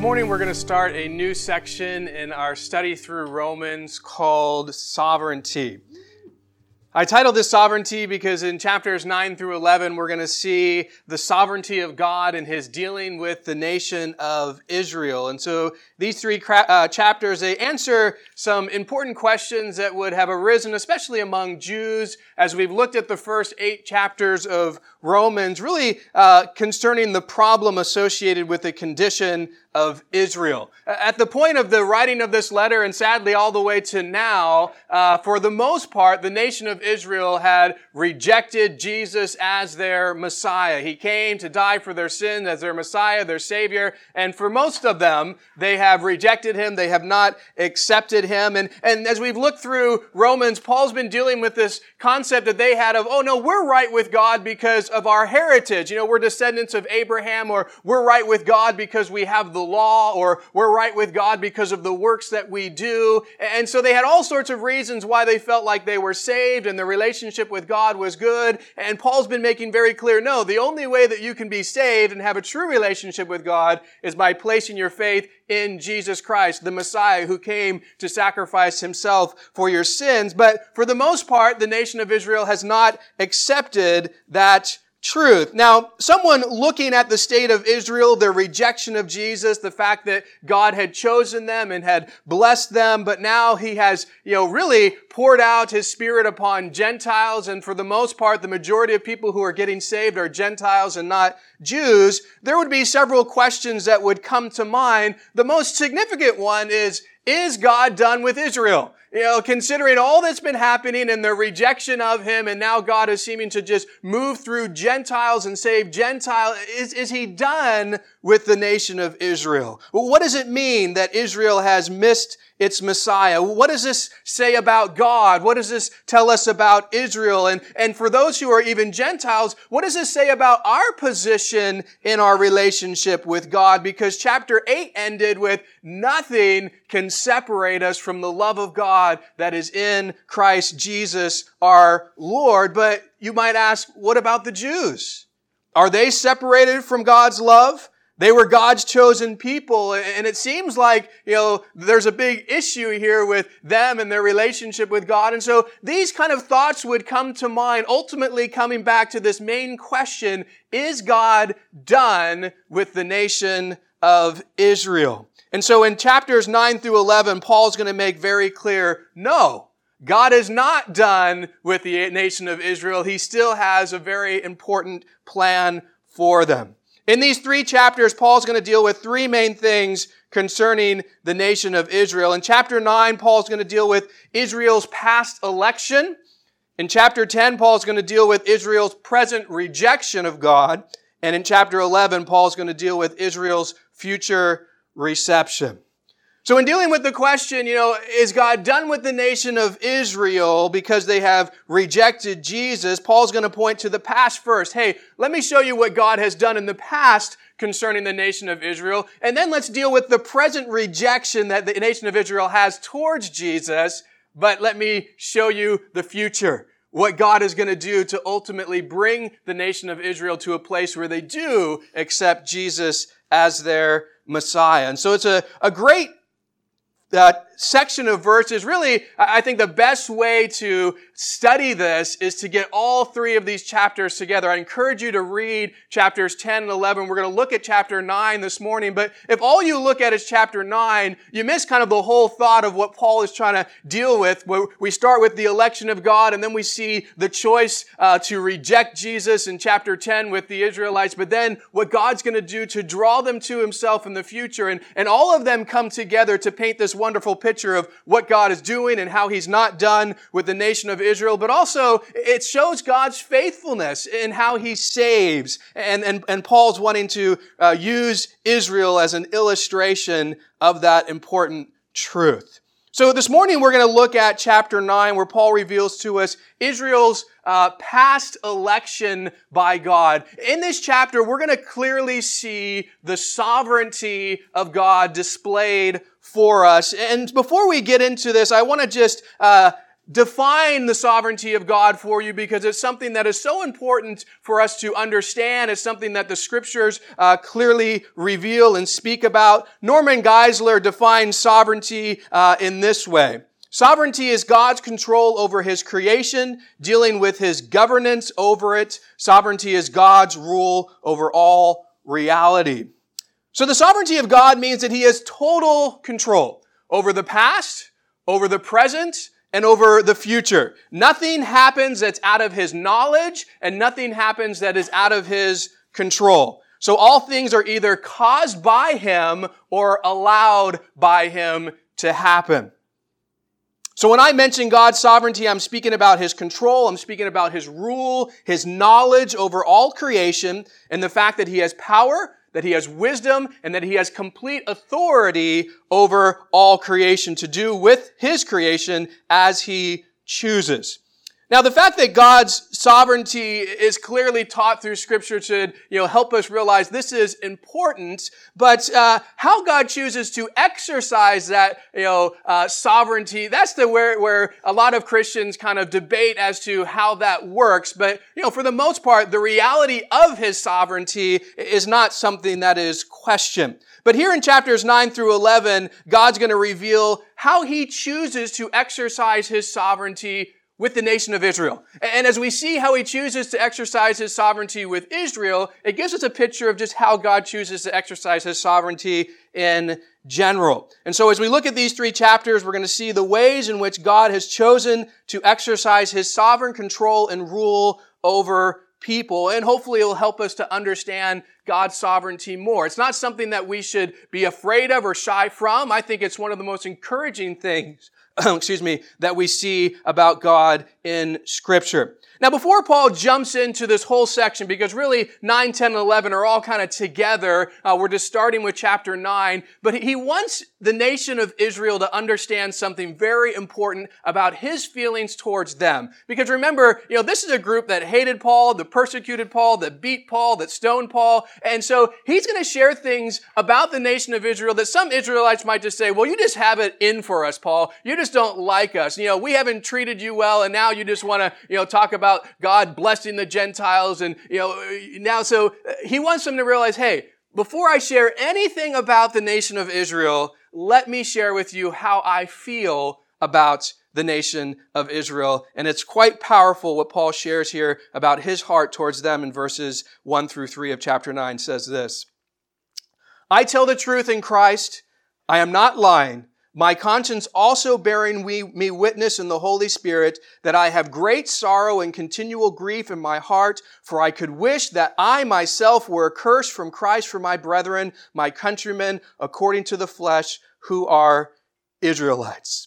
Morning we're going to start a new section in our study through Romans called Sovereignty. I titled this Sovereignty because in chapters 9 through 11 we're going to see the sovereignty of God and his dealing with the nation of Israel. And so these three uh, chapters, they answer some important questions that would have arisen, especially among Jews, as we've looked at the first eight chapters of Romans, really uh, concerning the problem associated with the condition of Israel. At the point of the writing of this letter, and sadly all the way to now, uh, for the most part, the nation of Israel had rejected Jesus as their Messiah. He came to die for their sins as their Messiah, their Savior, and for most of them, they have rejected Him. They have not accepted Him. And, and as we've looked through Romans, Paul's been dealing with this concept that they had of, oh no, we're right with God because of our heritage. You know, we're descendants of Abraham, or we're right with God because we have the law, or we're right with God because of the works that we do. And so they had all sorts of reasons why they felt like they were saved and the relationship with God was good. And Paul's been making very clear, no, the only way that you can be saved and have a true relationship with God is by placing your faith in Jesus Christ, the Messiah who came to sacrifice himself for your sins. But for the most part, the nation of Israel has not accepted that truth. Now, someone looking at the state of Israel, their rejection of Jesus, the fact that God had chosen them and had blessed them, but now he has, you know, really poured out his spirit upon Gentiles. And for the most part, the majority of people who are getting saved are Gentiles and not Jews. There would be several questions that would come to mind. The most significant one is, is God done with Israel? You know, considering all that's been happening and their rejection of him, and now God is seeming to just move through Gentiles and save Gentiles, is, is he done with the nation of Israel? What does it mean that Israel has missed its Messiah? What does this say about God? What does this tell us about Israel? And, and for those who are even Gentiles, what does this say about our position in our relationship with God? Because chapter 8 ended with nothing can separate us from the love of God that is in Christ Jesus our Lord. But you might ask, what about the Jews? Are they separated from God's love? They were God's chosen people, and it seems like, you know, there's a big issue here with them and their relationship with God. And so these kind of thoughts would come to mind, ultimately coming back to this main question, is God done with the nation of Israel? And so in chapters 9 through 11, Paul's going to make very clear, no, God is not done with the nation of Israel. He still has a very important plan for them. In these three chapters, Paul's going to deal with three main things concerning the nation of Israel. In chapter 9, Paul's going to deal with Israel's past election. In chapter 10, Paul's going to deal with Israel's present rejection of God. And in chapter 11, Paul's going to deal with Israel's future reception. So in dealing with the question, you know, is God done with the nation of Israel because they have rejected Jesus? Paul's going to point to the past first. Hey, let me show you what God has done in the past concerning the nation of Israel. And then let's deal with the present rejection that the nation of Israel has towards Jesus. But let me show you the future. What God is going to do to ultimately bring the nation of Israel to a place where they do accept Jesus as their Messiah. And so it's a, a great that section of verses, really, I think the best way to study this is to get all three of these chapters together. I encourage you to read chapters 10 and 11. We're going to look at chapter 9 this morning, but if all you look at is chapter 9, you miss kind of the whole thought of what Paul is trying to deal with. We start with the election of God, and then we see the choice uh, to reject Jesus in chapter 10 with the Israelites, but then what God's going to do to draw them to himself in the future. And, and all of them come together to paint this wonderful picture of what God is doing and how he's not done with the nation of Israel, but also it shows God's faithfulness in how he saves. And, and, and Paul's wanting to uh, use Israel as an illustration of that important truth. So this morning we're going to look at chapter 9 where Paul reveals to us Israel's uh, past election by God. In this chapter, we're going to clearly see the sovereignty of God displayed for us. And before we get into this, I want to just uh, define the sovereignty of God for you because it's something that is so important for us to understand. It's something that the scriptures uh, clearly reveal and speak about. Norman Geisler defines sovereignty uh, in this way. Sovereignty is God's control over his creation, dealing with his governance over it. Sovereignty is God's rule over all reality. So the sovereignty of God means that he has total control over the past, over the present, and over the future. Nothing happens that's out of his knowledge, and nothing happens that is out of his control. So all things are either caused by him or allowed by him to happen. So when I mention God's sovereignty, I'm speaking about His control, I'm speaking about His rule, His knowledge over all creation, and the fact that He has power, that He has wisdom, and that He has complete authority over all creation to do with His creation as He chooses. Now, the fact that God's sovereignty is clearly taught through Scripture should, you know, help us realize this is important. But uh, how God chooses to exercise that, you know, uh, sovereignty, that's the where where a lot of Christians kind of debate as to how that works. But you know, for the most part, the reality of His sovereignty is not something that is questioned. But here in chapters 9 through 11, God's going to reveal how He chooses to exercise His sovereignty with the nation of Israel. And as we see how he chooses to exercise his sovereignty with Israel, it gives us a picture of just how God chooses to exercise his sovereignty in general. And so as we look at these three chapters, we're going to see the ways in which God has chosen to exercise his sovereign control and rule over people. And hopefully it will help us to understand God's sovereignty more. It's not something that we should be afraid of or shy from. I think it's one of the most encouraging things excuse me, that we see about God in Scripture. Now, before Paul jumps into this whole section, because really 9, 10, and 11 are all kind of together, uh, we're just starting with chapter 9, but he wants the nation of Israel to understand something very important about his feelings towards them. Because remember, you know, this is a group that hated Paul, that persecuted Paul, that beat Paul, that stoned Paul, and so he's going to share things about the nation of Israel that some Israelites might just say, well, you just have it in for us, Paul. You just don't like us. You know, we haven't treated you well, and now you just want to, you know, talk about about God blessing the Gentiles and, you know, now so uh, he wants them to realize, hey, before I share anything about the nation of Israel, let me share with you how I feel about the nation of Israel. And it's quite powerful what Paul shares here about his heart towards them in verses 1 through 3 of chapter 9 says this. I tell the truth in Christ. I am not lying. My conscience also bearing me witness in the Holy Spirit that I have great sorrow and continual grief in my heart, for I could wish that I myself were accursed from Christ for my brethren, my countrymen, according to the flesh, who are Israelites.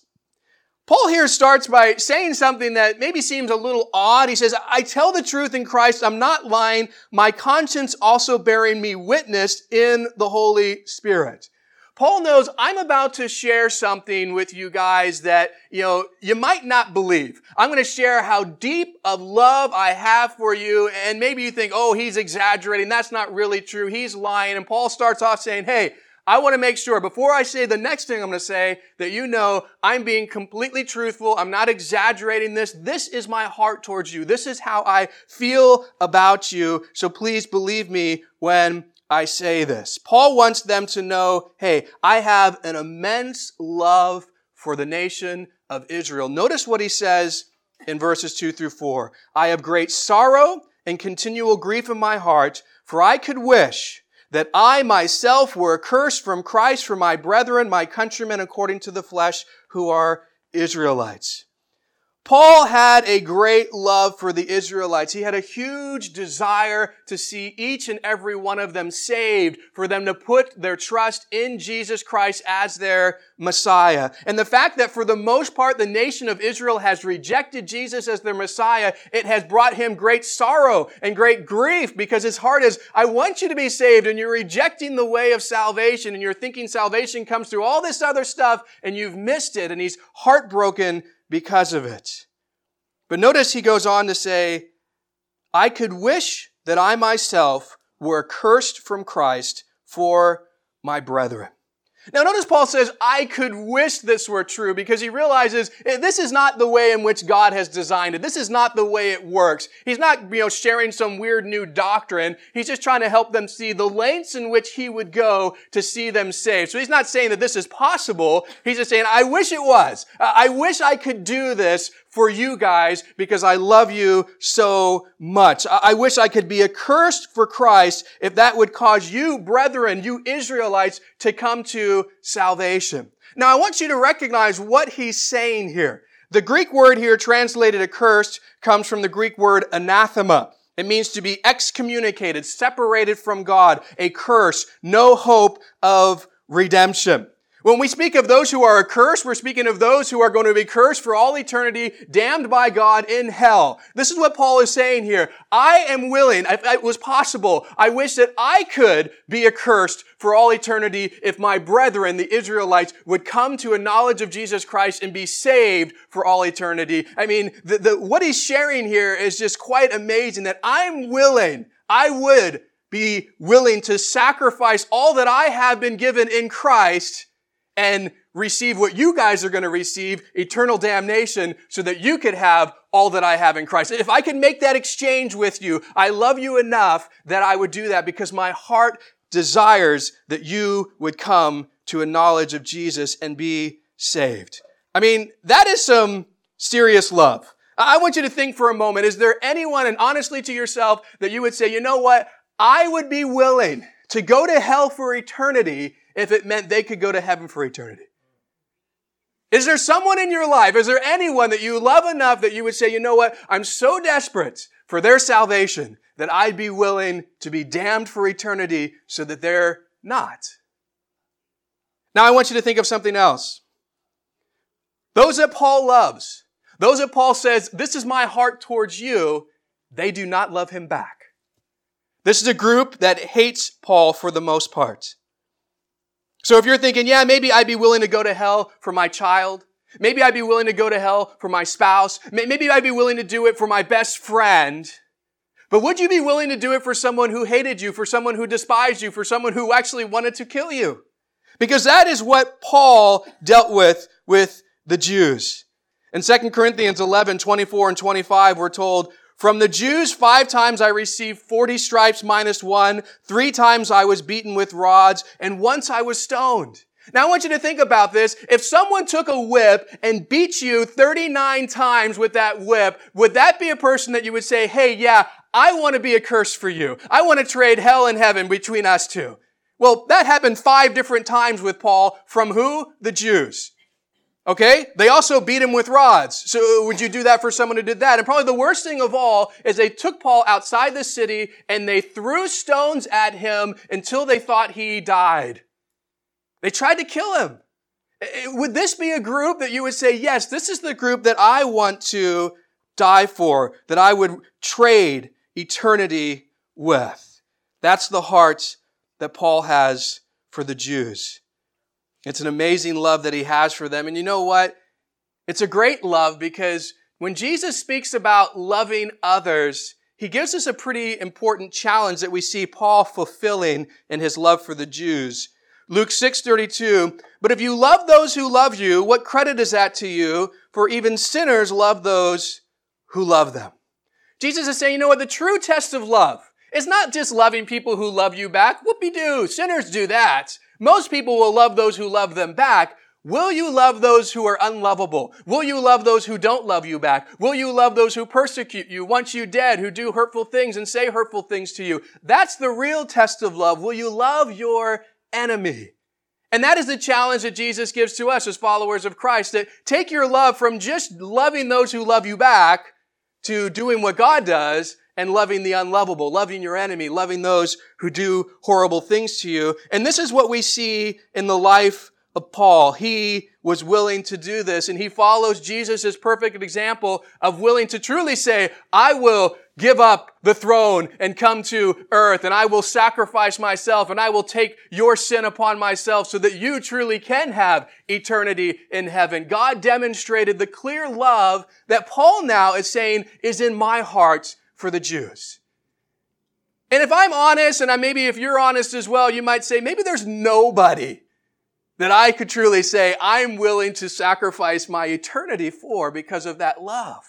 Paul here starts by saying something that maybe seems a little odd. He says, I tell the truth in Christ. I'm not lying. My conscience also bearing me witness in the Holy Spirit. Paul knows I'm about to share something with you guys that, you know, you might not believe. I'm going to share how deep of love I have for you. And maybe you think, oh, he's exaggerating. That's not really true. He's lying. And Paul starts off saying, hey, I want to make sure before I say the next thing I'm going to say that you know I'm being completely truthful. I'm not exaggerating this. This is my heart towards you. This is how I feel about you. So please believe me when I say this. Paul wants them to know, hey, I have an immense love for the nation of Israel. Notice what he says in verses 2 through 4. I have great sorrow and continual grief in my heart, for I could wish that I myself were accursed from Christ for my brethren, my countrymen according to the flesh, who are Israelites. Paul had a great love for the Israelites. He had a huge desire to see each and every one of them saved, for them to put their trust in Jesus Christ as their Messiah. And the fact that for the most part the nation of Israel has rejected Jesus as their Messiah, it has brought him great sorrow and great grief because his heart is, I want you to be saved and you're rejecting the way of salvation and you're thinking salvation comes through all this other stuff and you've missed it and he's heartbroken because of it. But notice he goes on to say, I could wish that I myself were cursed from Christ for my brethren. Now notice Paul says, I could wish this were true because he realizes eh, this is not the way in which God has designed it. This is not the way it works. He's not, you know, sharing some weird new doctrine. He's just trying to help them see the lengths in which he would go to see them saved. So he's not saying that this is possible. He's just saying, I wish it was. I wish I could do this for you guys because I love you so much. I wish I could be accursed for Christ if that would cause you, brethren, you Israelites, to come to salvation. Now I want you to recognize what he's saying here. The Greek word here translated accursed comes from the Greek word anathema. It means to be excommunicated, separated from God, a curse, no hope of redemption. When we speak of those who are accursed, we're speaking of those who are going to be cursed for all eternity, damned by God in hell. This is what Paul is saying here. I am willing, if it was possible, I wish that I could be accursed for all eternity if my brethren, the Israelites, would come to a knowledge of Jesus Christ and be saved for all eternity. I mean, the, the, what he's sharing here is just quite amazing that I'm willing, I would be willing to sacrifice all that I have been given in Christ and receive what you guys are going to receive, eternal damnation, so that you could have all that I have in Christ. If I can make that exchange with you, I love you enough that I would do that because my heart desires that you would come to a knowledge of Jesus and be saved. I mean, that is some serious love. I want you to think for a moment, is there anyone, and honestly to yourself, that you would say, you know what? I would be willing to go to hell for eternity if it meant they could go to heaven for eternity? Is there someone in your life, is there anyone that you love enough that you would say, you know what, I'm so desperate for their salvation that I'd be willing to be damned for eternity so that they're not? Now I want you to think of something else. Those that Paul loves, those that Paul says, this is my heart towards you, they do not love him back. This is a group that hates Paul for the most part. So if you're thinking, yeah, maybe I'd be willing to go to hell for my child. Maybe I'd be willing to go to hell for my spouse. Maybe I'd be willing to do it for my best friend. But would you be willing to do it for someone who hated you, for someone who despised you, for someone who actually wanted to kill you? Because that is what Paul dealt with with the Jews. In 2 Corinthians 11, 24 and 25, we're told, from the Jews, five times I received 40 stripes minus one. Three times I was beaten with rods, and once I was stoned. Now I want you to think about this. If someone took a whip and beat you 39 times with that whip, would that be a person that you would say, hey, yeah, I want to be a curse for you. I want to trade hell and heaven between us two. Well, that happened five different times with Paul from who? The Jews. Okay? They also beat him with rods. So would you do that for someone who did that? And probably the worst thing of all is they took Paul outside the city and they threw stones at him until they thought he died. They tried to kill him. Would this be a group that you would say, yes, this is the group that I want to die for, that I would trade eternity with? That's the heart that Paul has for the Jews. It's an amazing love that he has for them. And you know what? It's a great love because when Jesus speaks about loving others, he gives us a pretty important challenge that we see Paul fulfilling in his love for the Jews. Luke 6:32, but if you love those who love you, what credit is that to you? For even sinners love those who love them. Jesus is saying, you know what? The true test of love is not just loving people who love you back. Whoopie doo. Sinners do that. Most people will love those who love them back. Will you love those who are unlovable? Will you love those who don't love you back? Will you love those who persecute you, want you dead, who do hurtful things and say hurtful things to you? That's the real test of love. Will you love your enemy? And that is the challenge that Jesus gives to us as followers of Christ, that take your love from just loving those who love you back to doing what God does and loving the unlovable, loving your enemy, loving those who do horrible things to you. And this is what we see in the life of Paul. He was willing to do this and he follows Jesus' perfect example of willing to truly say, I will give up the throne and come to earth and I will sacrifice myself and I will take your sin upon myself so that you truly can have eternity in heaven. God demonstrated the clear love that Paul now is saying is in my heart for the Jews. And if I'm honest, and I, maybe if you're honest as well, you might say, maybe there's nobody that I could truly say I'm willing to sacrifice my eternity for because of that love.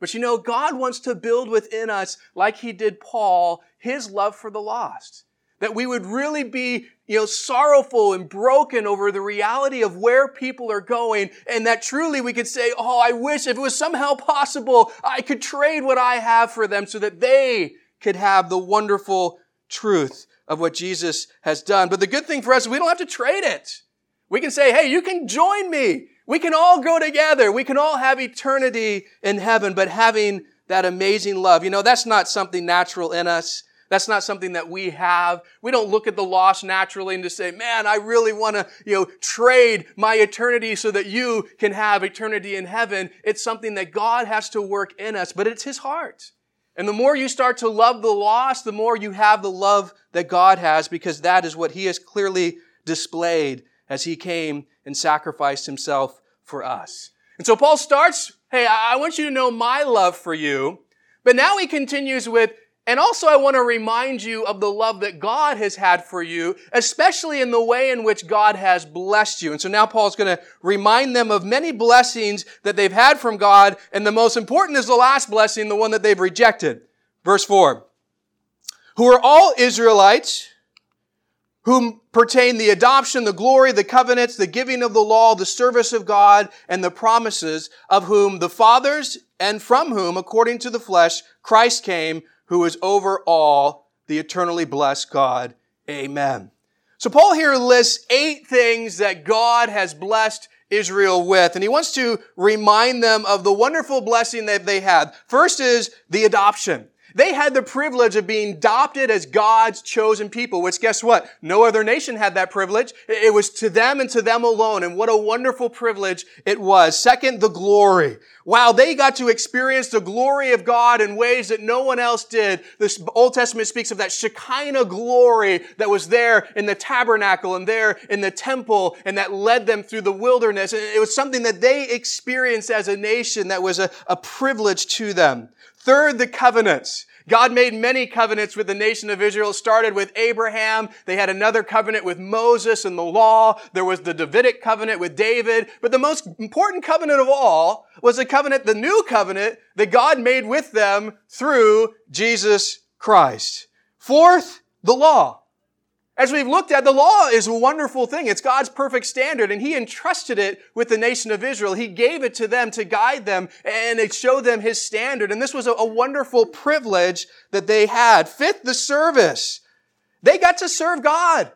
But you know, God wants to build within us, like He did Paul, His love for the lost. That we would really be, you know, sorrowful and broken over the reality of where people are going, and that truly we could say, Oh, I wish if it was somehow possible, I could trade what I have for them so that they could have the wonderful truth of what Jesus has done. But the good thing for us, is we don't have to trade it. We can say, hey, you can join me. We can all go together. We can all have eternity in heaven, but having that amazing love, you know, that's not something natural in us. That's not something that we have. We don't look at the loss naturally and just say, man, I really want to, you know, trade my eternity so that you can have eternity in heaven. It's something that God has to work in us, but it's His heart. And the more you start to love the lost, the more you have the love that God has because that is what He has clearly displayed as He came and sacrificed Himself for us. And so Paul starts, hey, I want you to know my love for you. But now he continues with, and also, I want to remind you of the love that God has had for you, especially in the way in which God has blessed you. And so now Paul's going to remind them of many blessings that they've had from God. And the most important is the last blessing, the one that they've rejected. Verse 4. Who are all Israelites, whom pertain the adoption, the glory, the covenants, the giving of the law, the service of God, and the promises, of whom the fathers and from whom, according to the flesh, Christ came, who is over all, the eternally blessed God. Amen. So Paul here lists eight things that God has blessed Israel with, and he wants to remind them of the wonderful blessing that they had. First is the adoption. They had the privilege of being adopted as God's chosen people, which guess what? No other nation had that privilege. It was to them and to them alone. And what a wonderful privilege it was. Second, the glory. Wow, they got to experience the glory of God in ways that no one else did. The Old Testament speaks of that Shekinah glory that was there in the tabernacle and there in the temple and that led them through the wilderness. It was something that they experienced as a nation that was a, a privilege to them. Third, the covenants. God made many covenants with the nation of Israel. It started with Abraham. They had another covenant with Moses and the law. There was the Davidic covenant with David. But the most important covenant of all was the covenant, the new covenant that God made with them through Jesus Christ. Fourth, the law. As we've looked at, the law is a wonderful thing. It's God's perfect standard, and He entrusted it with the nation of Israel. He gave it to them to guide them and it showed them His standard. And this was a, a wonderful privilege that they had. Fifth, the service. They got to serve God.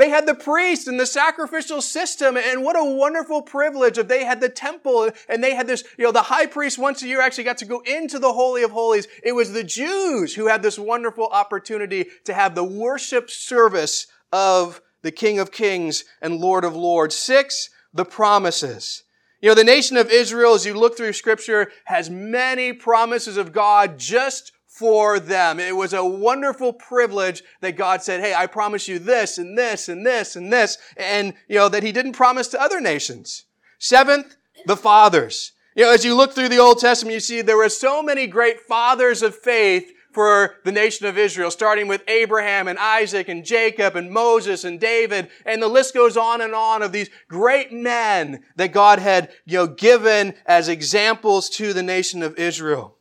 They had the priest and the sacrificial system, and what a wonderful privilege if they had the temple and they had this, you know, the high priest once a year actually got to go into the Holy of Holies. It was the Jews who had this wonderful opportunity to have the worship service of the King of Kings and Lord of Lords. Six, the promises. You know, the nation of Israel, as you look through scripture, has many promises of God just for them. It was a wonderful privilege that God said, Hey, I promise you this and this and this and this. And, you know, that He didn't promise to other nations. Seventh, the fathers. You know, as you look through the Old Testament, you see there were so many great fathers of faith for the nation of Israel, starting with Abraham and Isaac and Jacob and Moses and David. And the list goes on and on of these great men that God had, you know, given as examples to the nation of Israel.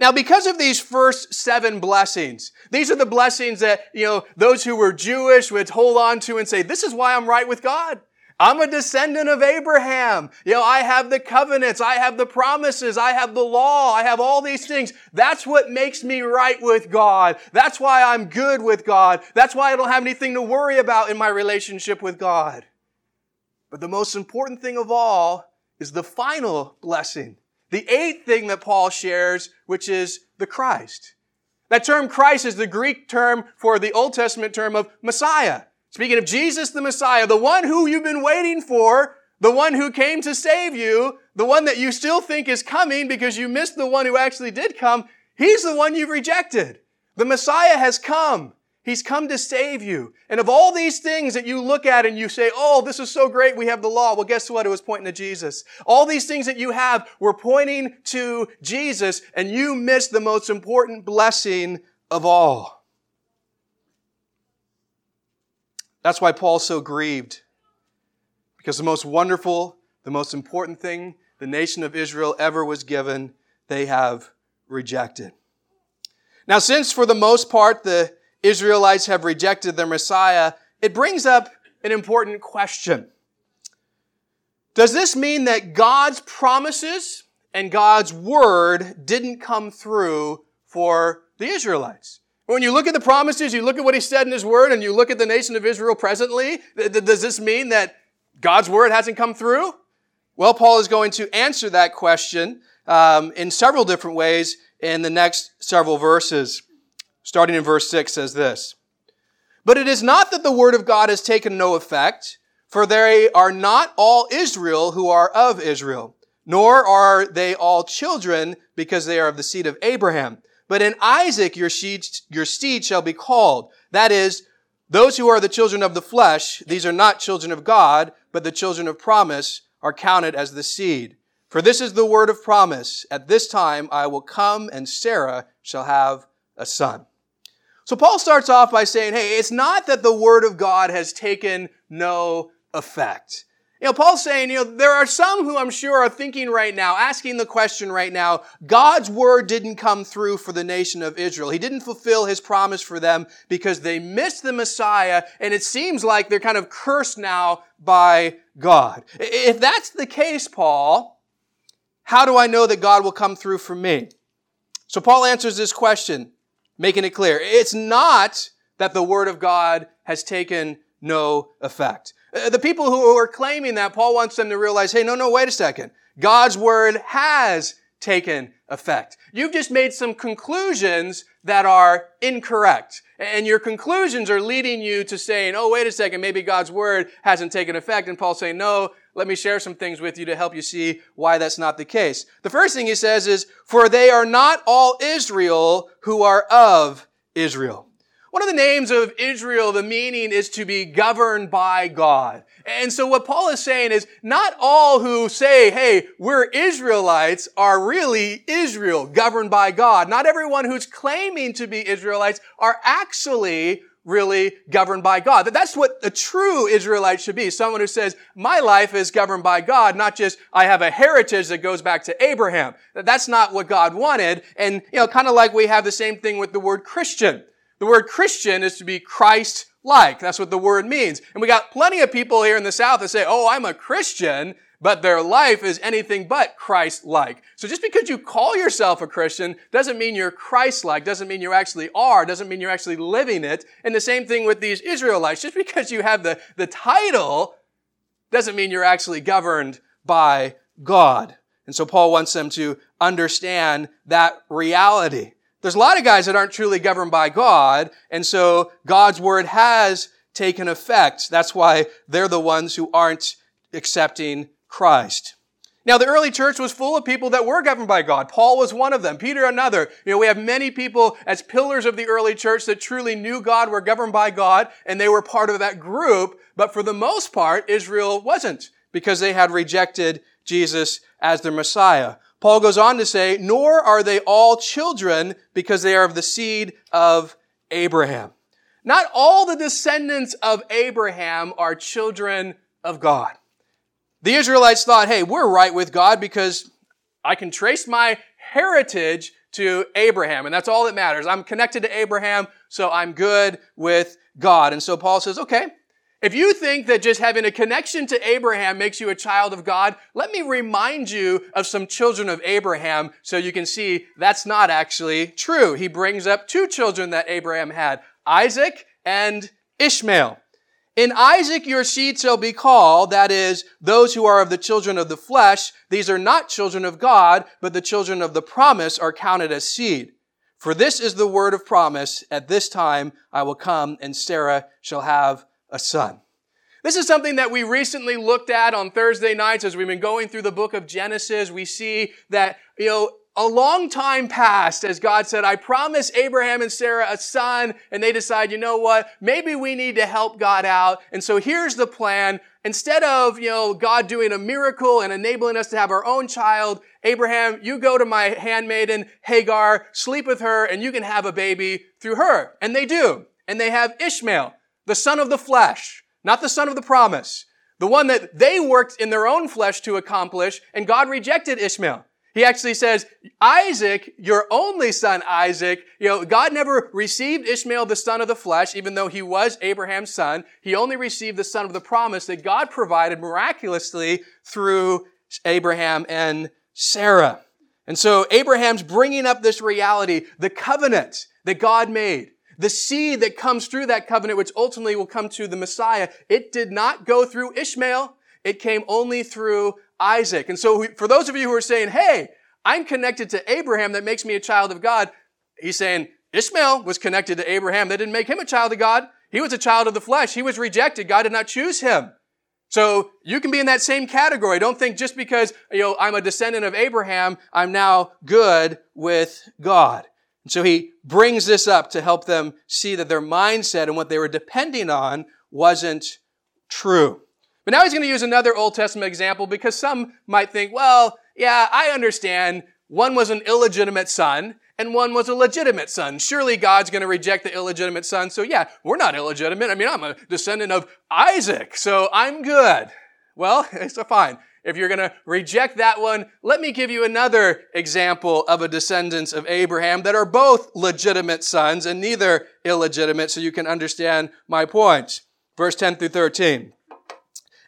Now, because of these first seven blessings, these are the blessings that, you know, those who were Jewish would hold on to and say, this is why I'm right with God. I'm a descendant of Abraham. You know, I have the covenants, I have the promises, I have the law, I have all these things. That's what makes me right with God. That's why I'm good with God. That's why I don't have anything to worry about in my relationship with God. But the most important thing of all is the final blessing. The eighth thing that Paul shares, which is the Christ. That term Christ is the Greek term for the Old Testament term of Messiah. Speaking of Jesus the Messiah, the one who you've been waiting for, the one who came to save you, the one that you still think is coming because you missed the one who actually did come, he's the one you've rejected. The Messiah has come. He's come to save you. And of all these things that you look at and you say, oh, this is so great, we have the law. Well, guess what? It was pointing to Jesus. All these things that you have were pointing to Jesus, and you missed the most important blessing of all. That's why Paul's so grieved. Because the most wonderful, the most important thing the nation of Israel ever was given, they have rejected. Now, since for the most part the Israelites have rejected their Messiah, it brings up an important question. Does this mean that God's promises and God's word didn't come through for the Israelites? When you look at the promises, you look at what he said in his word, and you look at the nation of Israel presently, does this mean that God's word hasn't come through? Well, Paul is going to answer that question um, in several different ways in the next several verses. Starting in verse 6 says this But it is not that the word of God has taken no effect, for they are not all Israel who are of Israel, nor are they all children because they are of the seed of Abraham. But in Isaac your seed, your seed shall be called. That is, those who are the children of the flesh, these are not children of God, but the children of promise are counted as the seed. For this is the word of promise. At this time I will come and Sarah shall have a son. So Paul starts off by saying, hey, it's not that the word of God has taken no effect. You know, Paul's saying, you know, there are some who I'm sure are thinking right now, asking the question right now, God's word didn't come through for the nation of Israel. He didn't fulfill his promise for them because they missed the Messiah, and it seems like they're kind of cursed now by God. If that's the case, Paul, how do I know that God will come through for me? So Paul answers this question, making it clear. It's not that the word of God has taken no effect. Uh, the people who are claiming that, Paul wants them to realize, hey, no, no, wait a second. God's word has taken effect. You've just made some conclusions that are incorrect. And your conclusions are leading you to saying, oh, wait a second, maybe God's word hasn't taken effect. And Paul's saying, no, let me share some things with you to help you see why that's not the case. The first thing he says is, for they are not all Israel who are of Israel. One of the names of Israel, the meaning is to be governed by God. And so what Paul is saying is not all who say, hey, we're Israelites are really Israel, governed by God. Not everyone who's claiming to be Israelites are actually really governed by God. That's what a true Israelite should be. Someone who says, my life is governed by God, not just I have a heritage that goes back to Abraham. That's not what God wanted. And, you know, kind of like we have the same thing with the word Christian. The word Christian is to be Christ like. That's what the word means. And we got plenty of people here in the South that say, oh, I'm a Christian, but their life is anything but Christ like. So just because you call yourself a Christian doesn't mean you're Christ like, doesn't mean you actually are, doesn't mean you're actually living it. And the same thing with these Israelites. Just because you have the, the title doesn't mean you're actually governed by God. And so Paul wants them to understand that reality. There's a lot of guys that aren't truly governed by God, and so God's word has taken effect. That's why they're the ones who aren't accepting Christ. Now, the early church was full of people that were governed by God. Paul was one of them. Peter, another. You know, we have many people as pillars of the early church that truly knew God, were governed by God, and they were part of that group. But for the most part, Israel wasn't because they had rejected Jesus as their Messiah. Paul goes on to say, nor are they all children because they are of the seed of Abraham. Not all the descendants of Abraham are children of God. The Israelites thought, hey, we're right with God because I can trace my heritage to Abraham, and that's all that matters. I'm connected to Abraham, so I'm good with God. And so Paul says, okay, If you think that just having a connection to Abraham makes you a child of God, let me remind you of some children of Abraham so you can see that's not actually true. He brings up two children that Abraham had, Isaac and Ishmael. In Isaac your seed shall be called, that is, those who are of the children of the flesh. These are not children of God, but the children of the promise are counted as seed. For this is the word of promise. At this time I will come and Sarah shall have a son. This is something that we recently looked at on Thursday nights as we've been going through the book of Genesis. We see that, you know, a long time passed as God said, I promise Abraham and Sarah a son, and they decide, you know what, maybe we need to help God out. And so here's the plan. Instead of, you know, God doing a miracle and enabling us to have our own child, Abraham, you go to my handmaiden, Hagar, sleep with her, and you can have a baby through her. And they do. And they have Ishmael the son of the flesh, not the son of the promise, the one that they worked in their own flesh to accomplish, and God rejected Ishmael. He actually says, Isaac, your only son Isaac, you know, God never received Ishmael, the son of the flesh, even though he was Abraham's son. He only received the son of the promise that God provided miraculously through Abraham and Sarah. And so Abraham's bringing up this reality, the covenant that God made the seed that comes through that covenant, which ultimately will come to the Messiah, it did not go through Ishmael. It came only through Isaac. And so for those of you who are saying, hey, I'm connected to Abraham, that makes me a child of God, he's saying, Ishmael was connected to Abraham. That didn't make him a child of God. He was a child of the flesh. He was rejected. God did not choose him. So you can be in that same category. Don't think just because, you know, I'm a descendant of Abraham, I'm now good with God. And so he brings this up to help them see that their mindset and what they were depending on wasn't true. But now he's going to use another Old Testament example because some might think, well, yeah, I understand. One was an illegitimate son and one was a legitimate son. Surely God's going to reject the illegitimate son. So yeah, we're not illegitimate. I mean, I'm a descendant of Isaac, so I'm good. Well, it's fine. If you're going to reject that one, let me give you another example of a descendants of Abraham that are both legitimate sons and neither illegitimate so you can understand my point. Verse 10 through 13.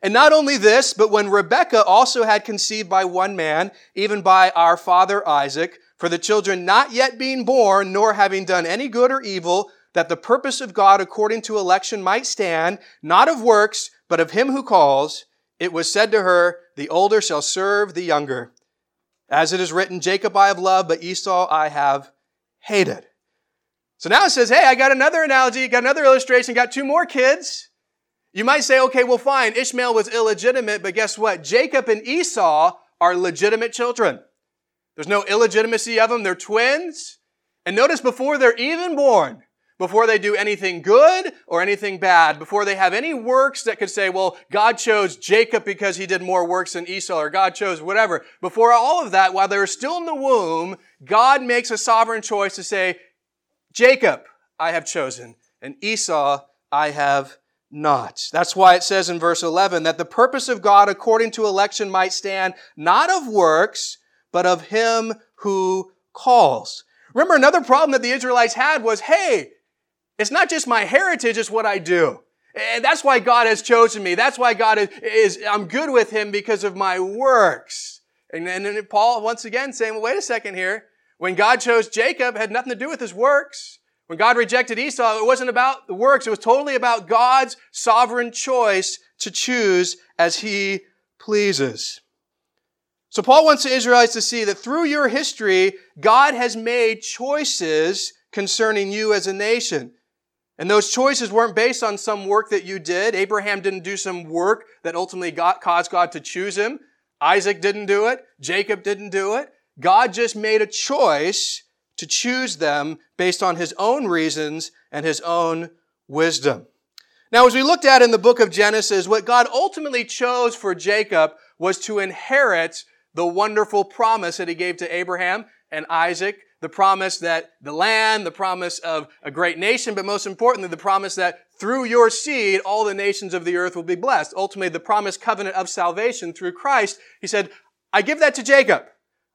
And not only this, but when Rebekah also had conceived by one man, even by our father Isaac, for the children not yet being born, nor having done any good or evil, that the purpose of God according to election might stand, not of works, but of him who calls, it was said to her, The older shall serve the younger. As it is written, Jacob I have loved, but Esau I have hated. So now it says, Hey, I got another analogy, got another illustration, got two more kids. You might say, okay, well, fine. Ishmael was illegitimate, but guess what? Jacob and Esau are legitimate children. There's no illegitimacy of them. They're twins. And notice before they're even born, before they do anything good or anything bad, before they have any works that could say, well, God chose Jacob because he did more works than Esau, or God chose whatever. Before all of that, while they're still in the womb, God makes a sovereign choice to say, Jacob, I have chosen, and Esau, I have not. That's why it says in verse 11 that the purpose of God according to election might stand not of works, but of him who calls. Remember, another problem that the Israelites had was, hey, it's not just my heritage, it's what I do. And that's why God has chosen me. That's why God is, is I'm good with him because of my works. And then Paul once again saying, well, wait a second here. When God chose Jacob, had nothing to do with his works. When God rejected Esau, it wasn't about the works. It was totally about God's sovereign choice to choose as he pleases. So Paul wants the Israelites to see that through your history, God has made choices concerning you as a nation. And those choices weren't based on some work that you did. Abraham didn't do some work that ultimately got, caused God to choose him. Isaac didn't do it. Jacob didn't do it. God just made a choice to choose them based on his own reasons and his own wisdom. Now, as we looked at in the book of Genesis, what God ultimately chose for Jacob was to inherit the wonderful promise that he gave to Abraham and Isaac the promise that the land, the promise of a great nation, but most importantly, the promise that through your seed, all the nations of the earth will be blessed. Ultimately, the promised covenant of salvation through Christ. He said, I give that to Jacob.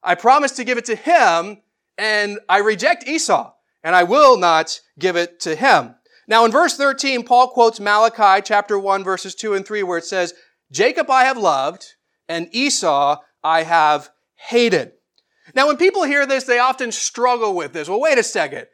I promise to give it to him, and I reject Esau, and I will not give it to him. Now in verse 13, Paul quotes Malachi chapter 1 verses 2 and 3 where it says, Jacob I have loved and Esau I have hated. Now when people hear this, they often struggle with this. Well, wait a second.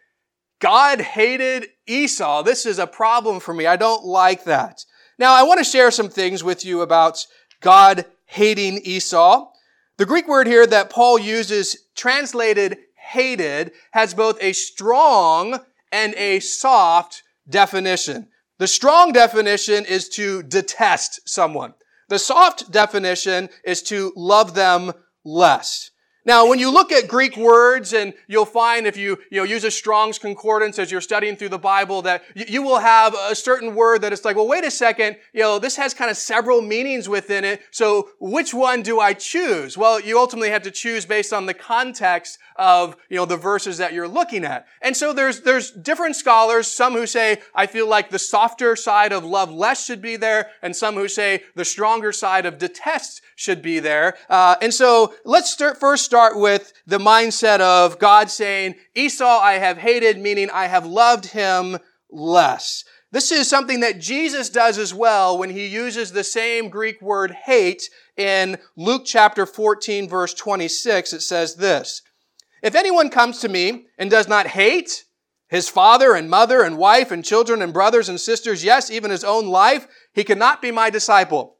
God hated Esau. This is a problem for me. I don't like that. Now I want to share some things with you about God hating Esau. The Greek word here that Paul uses, translated hated, has both a strong and a soft definition. The strong definition is to detest someone. The soft definition is to love them less. Now, when you look at Greek words, and you'll find if you, you know, use a Strong's Concordance as you're studying through the Bible, that you will have a certain word that it's like, well, wait a second, you know, this has kind of several meanings within it, so which one do I choose? Well, you ultimately have to choose based on the context of, you know, the verses that you're looking at. And so there's, there's different scholars, some who say, I feel like the softer side of love less should be there, and some who say the stronger side of detest should be there. Uh, and so let's start, first start with the mindset of God saying, Esau I have hated, meaning I have loved him less. This is something that Jesus does as well when he uses the same Greek word hate in Luke chapter 14 verse 26. It says this, if anyone comes to me and does not hate his father and mother and wife and children and brothers and sisters, yes, even his own life, he cannot be my disciple.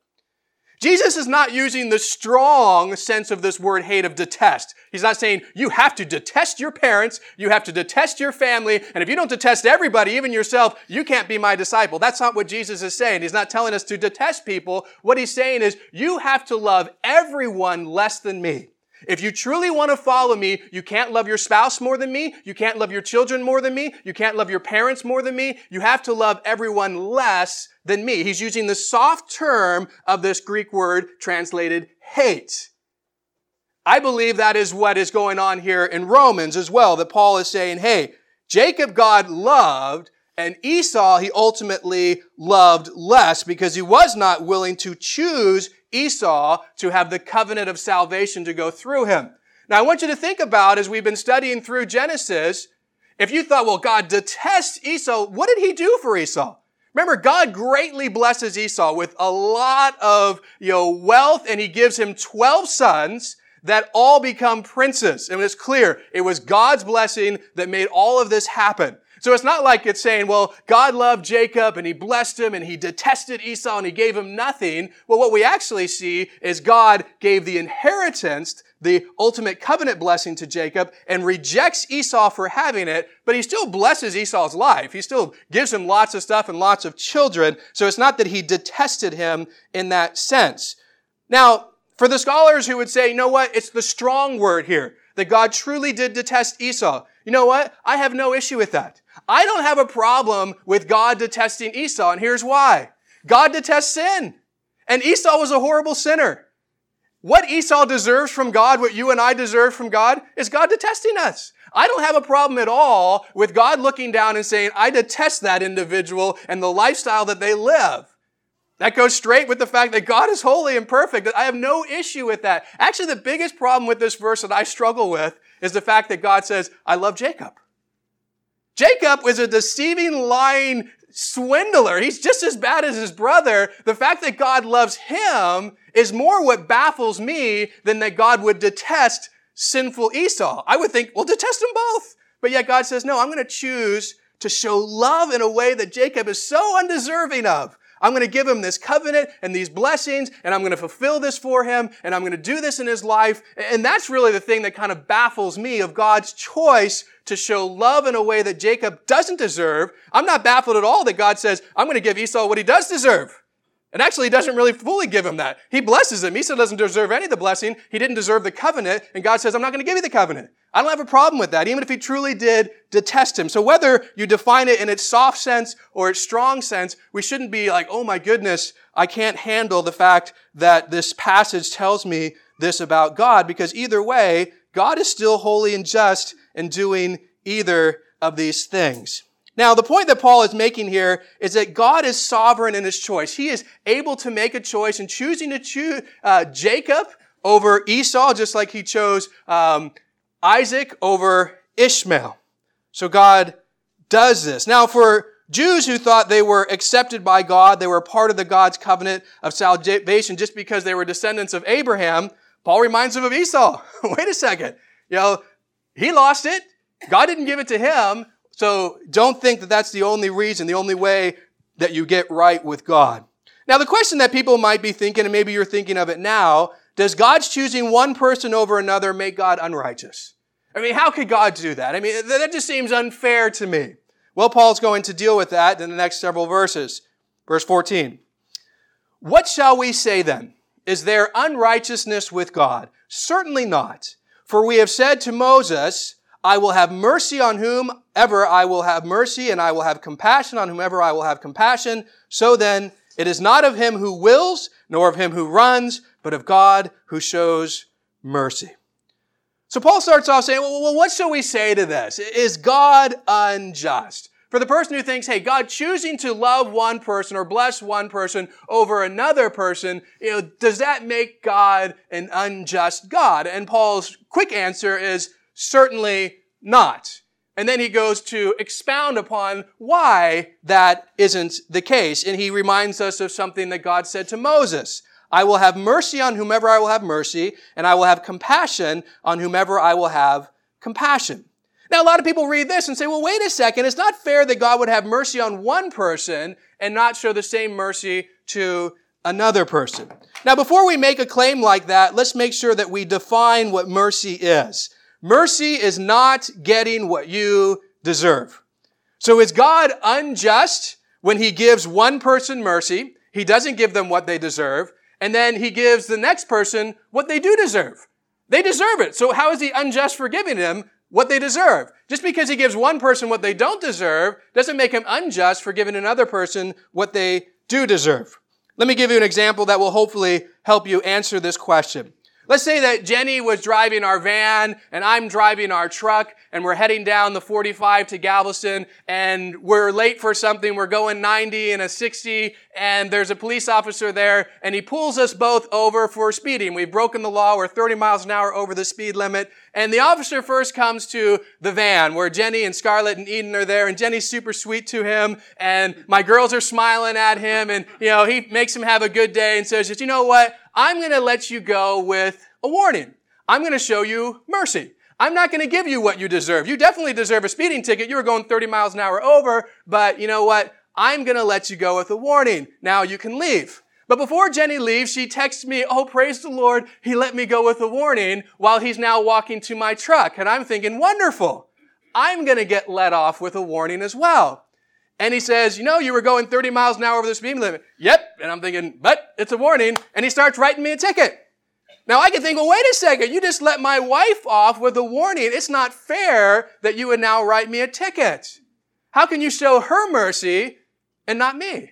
Jesus is not using the strong sense of this word hate of detest. He's not saying you have to detest your parents, you have to detest your family, and if you don't detest everybody, even yourself, you can't be my disciple. That's not what Jesus is saying. He's not telling us to detest people. What he's saying is you have to love everyone less than me. If you truly want to follow me, you can't love your spouse more than me. You can't love your children more than me. You can't love your parents more than me. You have to love everyone less than me. He's using the soft term of this Greek word translated hate. I believe that is what is going on here in Romans as well, that Paul is saying, hey, Jacob God loved, and Esau he ultimately loved less because he was not willing to choose Esau to have the covenant of salvation to go through him. Now I want you to think about as we've been studying through Genesis, if you thought, well, God detests Esau, what did he do for Esau? Remember, God greatly blesses Esau with a lot of, you know, wealth and he gives him 12 sons that all become princes. And it's clear it was God's blessing that made all of this happen. So it's not like it's saying, well, God loved Jacob and he blessed him and he detested Esau and he gave him nothing. Well, what we actually see is God gave the inheritance, the ultimate covenant blessing to Jacob and rejects Esau for having it, but he still blesses Esau's life. He still gives him lots of stuff and lots of children. So it's not that he detested him in that sense. Now, for the scholars who would say, you know what, it's the strong word here, that God truly did detest Esau. You know what? I have no issue with that. I don't have a problem with God detesting Esau, and here's why. God detests sin. And Esau was a horrible sinner. What Esau deserves from God, what you and I deserve from God, is God detesting us. I don't have a problem at all with God looking down and saying, I detest that individual and the lifestyle that they live. That goes straight with the fact that God is holy and perfect. I have no issue with that. Actually, the biggest problem with this verse that I struggle with is the fact that God says, I love Jacob. Jacob was a deceiving, lying swindler. He's just as bad as his brother. The fact that God loves him is more what baffles me than that God would detest sinful Esau. I would think, well, detest them both. But yet God says, no, I'm going to choose to show love in a way that Jacob is so undeserving of. I'm going to give him this covenant and these blessings, and I'm going to fulfill this for him, and I'm going to do this in his life. And that's really the thing that kind of baffles me of God's choice to show love in a way that Jacob doesn't deserve. I'm not baffled at all that God says, I'm going to give Esau what he does deserve. And actually, he doesn't really fully give him that. He blesses him. Esau doesn't deserve any of the blessing. He didn't deserve the covenant. And God says, I'm not going to give you the covenant. I don't have a problem with that, even if he truly did detest him. So whether you define it in its soft sense or its strong sense, we shouldn't be like, oh my goodness, I can't handle the fact that this passage tells me this about God, because either way, God is still holy and just in doing either of these things. Now, the point that Paul is making here is that God is sovereign in his choice. He is able to make a choice and choosing to choose uh, Jacob over Esau, just like he chose um, Isaac over Ishmael. So God does this. Now, for Jews who thought they were accepted by God, they were part of the God's covenant of salvation just because they were descendants of Abraham, Paul reminds them of Esau. Wait a second. You know, he lost it. God didn't give it to him. So don't think that that's the only reason, the only way that you get right with God. Now, the question that people might be thinking, and maybe you're thinking of it now, does God's choosing one person over another make God unrighteous? I mean, how could God do that? I mean, that just seems unfair to me. Well, Paul's going to deal with that in the next several verses. Verse 14. What shall we say then? Is there unrighteousness with God? Certainly not. For we have said to Moses, I will have mercy on whomever I will have mercy, and I will have compassion on whomever I will have compassion. So then, it is not of him who wills, nor of him who runs, but of God who shows mercy. So Paul starts off saying, well, what shall we say to this? Is God unjust? For the person who thinks, hey, God choosing to love one person or bless one person over another person, you know, does that make God an unjust God? And Paul's quick answer is certainly not. And then he goes to expound upon why that isn't the case. And he reminds us of something that God said to Moses. I will have mercy on whomever I will have mercy, and I will have compassion on whomever I will have compassion. Now, a lot of people read this and say, well, wait a second. It's not fair that God would have mercy on one person and not show the same mercy to another person. Now, before we make a claim like that, let's make sure that we define what mercy is. Mercy is not getting what you deserve. So is God unjust when he gives one person mercy? He doesn't give them what they deserve and then he gives the next person what they do deserve. They deserve it. So how is he unjust for giving them what they deserve? Just because he gives one person what they don't deserve doesn't make him unjust for giving another person what they do deserve. Let me give you an example that will hopefully help you answer this question. Let's say that Jenny was driving our van and I'm driving our truck and we're heading down the 45 to Galveston and we're late for something. We're going 90 and a 60 and there's a police officer there and he pulls us both over for speeding. We've broken the law. We're 30 miles an hour over the speed limit. And the officer first comes to the van where Jenny and Scarlett and Eden are there and Jenny's super sweet to him and my girls are smiling at him and, you know, he makes him have a good day and says, you know what? I'm to let you go with a warning. I'm to show you mercy. I'm not going to give you what you deserve. You definitely deserve a speeding ticket. You were going 30 miles an hour over, but you know what? I'm going to let you go with a warning. Now you can leave. But before Jenny leaves, she texts me, Oh, praise the Lord. He let me go with a warning while he's now walking to my truck. And I'm thinking, wonderful. I'm going to get let off with a warning as well. And he says, You know, you were going 30 miles an hour over the speed limit. Yep. And I'm thinking, But it's a warning. And he starts writing me a ticket. Now I can think, well, wait a second. You just let my wife off with a warning. It's not fair that you would now write me a ticket. How can you show her mercy and not me?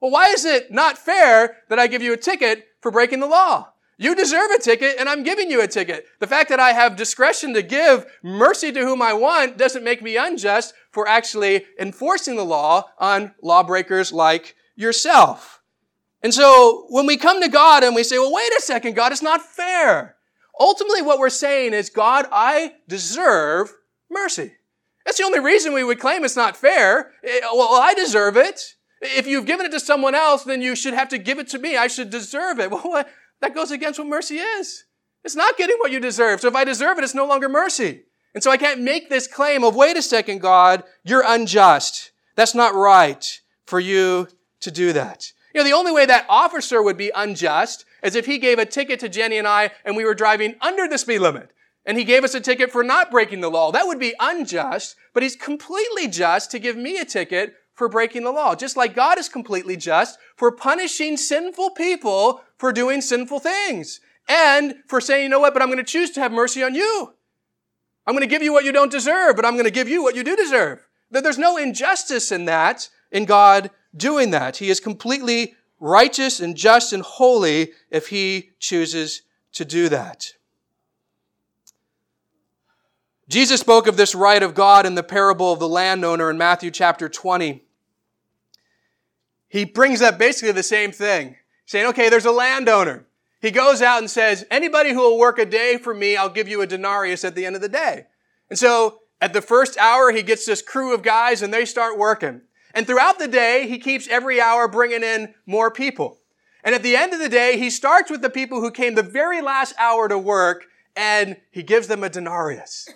Well, why is it not fair that I give you a ticket for breaking the law? You deserve a ticket and I'm giving you a ticket. The fact that I have discretion to give mercy to whom I want doesn't make me unjust for actually enforcing the law on lawbreakers like yourself. And so when we come to God and we say, well, wait a second, God, it's not fair. Ultimately, what we're saying is, God, I deserve mercy. That's the only reason we would claim it's not fair. Eh, well, I deserve it. If you've given it to someone else, then you should have to give it to me. I should deserve it. Well, that goes against what mercy is. It's not getting what you deserve. So if I deserve it, it's no longer mercy. And so I can't make this claim of, wait a second, God, you're unjust. That's not right for you to do that. You know, the only way that officer would be unjust is if he gave a ticket to Jenny and I and we were driving under the speed limit. And he gave us a ticket for not breaking the law. That would be unjust, but he's completely just to give me a ticket for breaking the law. Just like God is completely just for punishing sinful people for doing sinful things. And for saying, you know what, but I'm going to choose to have mercy on you. I'm going to give you what you don't deserve, but I'm going to give you what you do deserve. That there's no injustice in that, in God doing that. He is completely righteous and just and holy if he chooses to do that. Jesus spoke of this right of God in the parable of the landowner in Matthew chapter 20. He brings up basically the same thing, saying, okay, there's a landowner. He goes out and says, anybody who will work a day for me, I'll give you a denarius at the end of the day. And so at the first hour, he gets this crew of guys and they start working. And throughout the day, he keeps every hour bringing in more people. And at the end of the day, he starts with the people who came the very last hour to work and he gives them a denarius.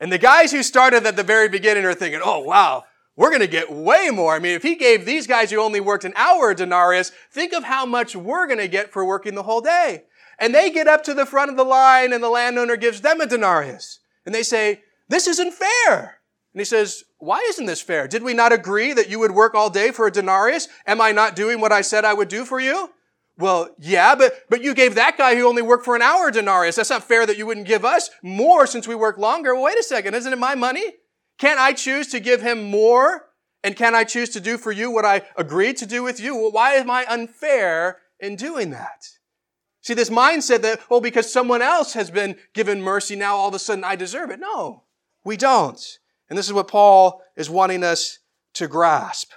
And the guys who started at the very beginning are thinking, oh, wow, we're going to get way more. I mean, if he gave these guys who only worked an hour a denarius, think of how much we're going to get for working the whole day. And they get up to the front of the line and the landowner gives them a denarius. And they say, this isn't fair. And he says, why isn't this fair? Did we not agree that you would work all day for a denarius? Am I not doing what I said I would do for you? Well, yeah, but, but you gave that guy who only worked for an hour a denarius. That's not fair that you wouldn't give us more since we work longer. Well, wait a second. Isn't it my money? Can't I choose to give him more? And can I choose to do for you what I agreed to do with you? Well, why am I unfair in doing that? See, this mindset that, oh, because someone else has been given mercy, now all of a sudden I deserve it. No, we don't. And this is what Paul is wanting us to grasp.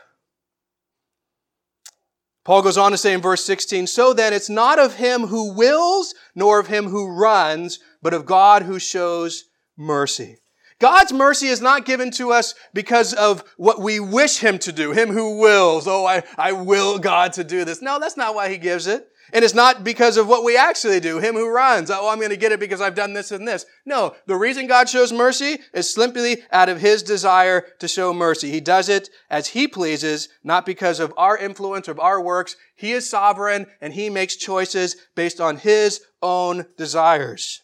Paul goes on to say in verse 16, So then it's not of him who wills, nor of him who runs, but of God who shows mercy. God's mercy is not given to us because of what we wish him to do. Him who wills, oh, I, I will God to do this. No, that's not why he gives it. And it's not because of what we actually do. Him who runs, oh, I'm going to get it because I've done this and this. No, the reason God shows mercy is simply out of His desire to show mercy. He does it as He pleases, not because of our influence or of our works. He is sovereign and He makes choices based on His own desires.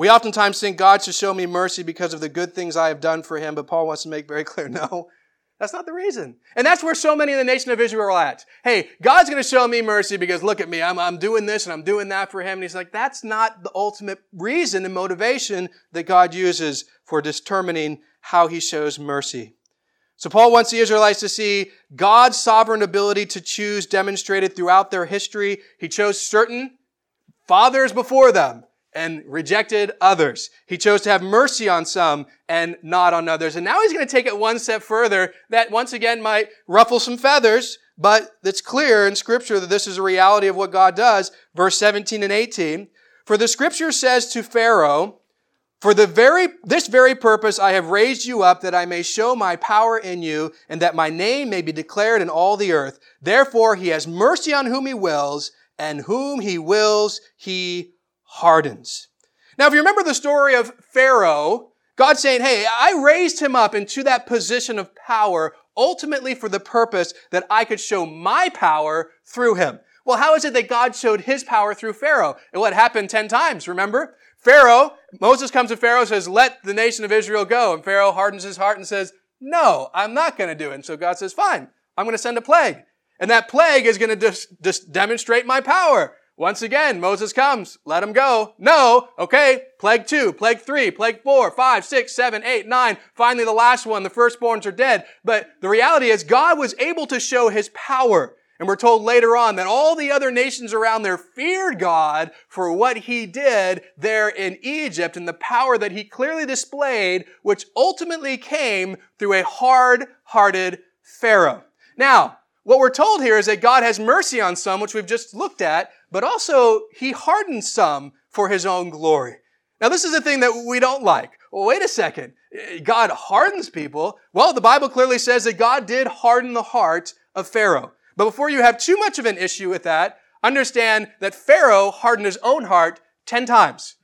We oftentimes think God should show me mercy because of the good things I have done for Him, but Paul wants to make very clear, no. That's not the reason. And that's where so many in the nation of Israel are at. Hey, God's going to show me mercy because look at me. I'm, I'm doing this and I'm doing that for him. And he's like, that's not the ultimate reason and motivation that God uses for determining how he shows mercy. So Paul wants the Israelites to see God's sovereign ability to choose demonstrated throughout their history. He chose certain fathers before them and rejected others. He chose to have mercy on some and not on others. And now he's going to take it one step further that once again might ruffle some feathers, but it's clear in scripture that this is a reality of what God does. Verse 17 and 18. For the scripture says to Pharaoh, for the very, this very purpose I have raised you up that I may show my power in you and that my name may be declared in all the earth. Therefore he has mercy on whom he wills and whom he wills he hardens. Now, if you remember the story of Pharaoh, God saying, Hey, I raised him up into that position of power ultimately for the purpose that I could show my power through him. Well, how is it that God showed his power through Pharaoh? Well, it happened 10 times, remember? Pharaoh, Moses comes to Pharaoh says, let the nation of Israel go. And Pharaoh hardens his heart and says, no, I'm not going to do it. And so God says, fine, I'm going to send a plague. And that plague is going to just demonstrate my power. Once again, Moses comes, let him go. No, okay, plague two, plague three, plague four, five, six, seven, eight, nine. Finally, the last one, the firstborns are dead. But the reality is God was able to show his power. And we're told later on that all the other nations around there feared God for what he did there in Egypt and the power that he clearly displayed, which ultimately came through a hard-hearted Pharaoh. Now, what we're told here is that God has mercy on some, which we've just looked at, but also he hardens some for his own glory. Now, this is a thing that we don't like. Well, wait a second. God hardens people. Well, the Bible clearly says that God did harden the heart of Pharaoh. But before you have too much of an issue with that, understand that Pharaoh hardened his own heart 10 times.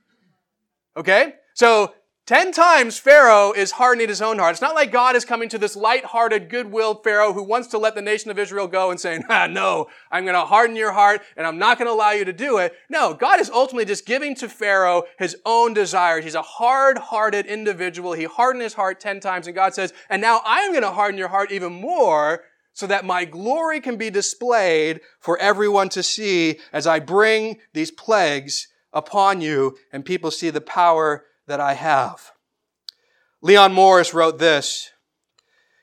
Okay? So Ten times Pharaoh is hardening his own heart. It's not like God is coming to this light-hearted, good-willed Pharaoh who wants to let the nation of Israel go and saying, ah, no, I'm going to harden your heart and I'm not going to allow you to do it. No, God is ultimately just giving to Pharaoh his own desires. He's a hard-hearted individual. He hardened his heart ten times and God says, and now I'm going to harden your heart even more so that my glory can be displayed for everyone to see as I bring these plagues upon you and people see the power that I have. Leon Morris wrote this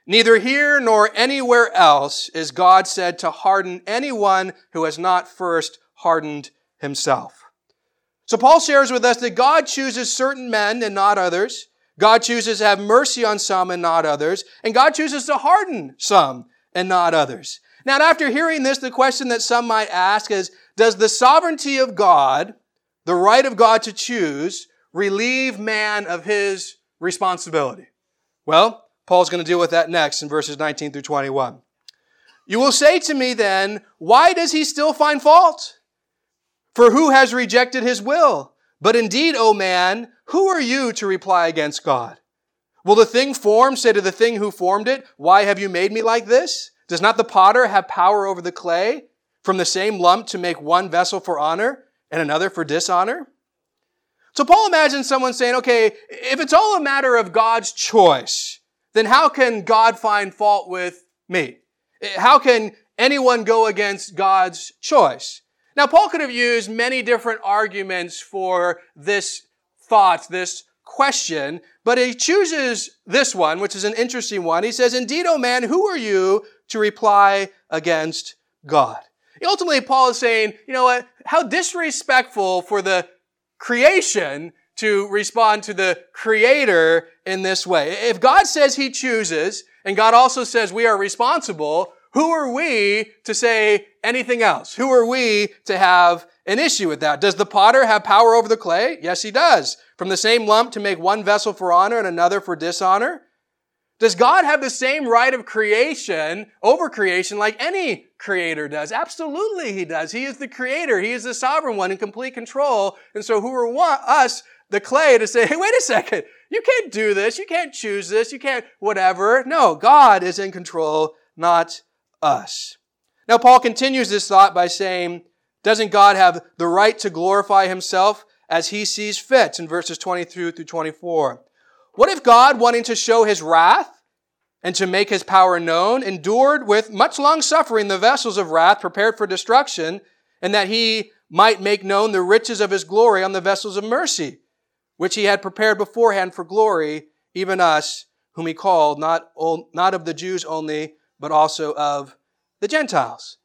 Neither here nor anywhere else is God said to harden anyone who has not first hardened himself. So Paul shares with us that God chooses certain men and not others. God chooses to have mercy on some and not others. And God chooses to harden some and not others. Now, after hearing this, the question that some might ask is, does the sovereignty of God, the right of God to choose, relieve man of his responsibility? Well, Paul's going to deal with that next in verses 19 through 21. You will say to me then, why does he still find fault? For who has rejected his will? But indeed, O man, who are you to reply against God? Will the thing formed say to the thing who formed it, why have you made me like this? Does not the potter have power over the clay from the same lump to make one vessel for honor and another for dishonor? So Paul imagines someone saying, okay, if it's all a matter of God's choice, then how can God find fault with me? How can anyone go against God's choice? Now, Paul could have used many different arguments for this thought, this question, but he chooses this one, which is an interesting one. He says, Indeed, O man, who are you to reply against God? Ultimately, Paul is saying, you know what? How disrespectful for the creation to respond to the creator in this way. If God says he chooses, and God also says we are responsible, who are we to say anything else? Who are we to have an issue with that? Does the potter have power over the clay? Yes, he does. From the same lump to make one vessel for honor and another for dishonor? Does God have the same right of creation over creation like any creator does? Absolutely he does. He is the creator. He is the sovereign one in complete control. And so who are us, the clay, to say, hey, wait a second. You can't do this. You can't choose this. You can't whatever. No, God is in control, not us. Now, Paul continues this thought by saying, doesn't God have the right to glorify himself as he sees fit in verses 23 through 24? What if God, wanting to show his wrath and to make his power known, endured with much long suffering the vessels of wrath prepared for destruction, and that he might make known the riches of his glory on the vessels of mercy, which he had prepared beforehand for glory, even us, whom he called, not, not of the Jews only, but also of the Gentiles.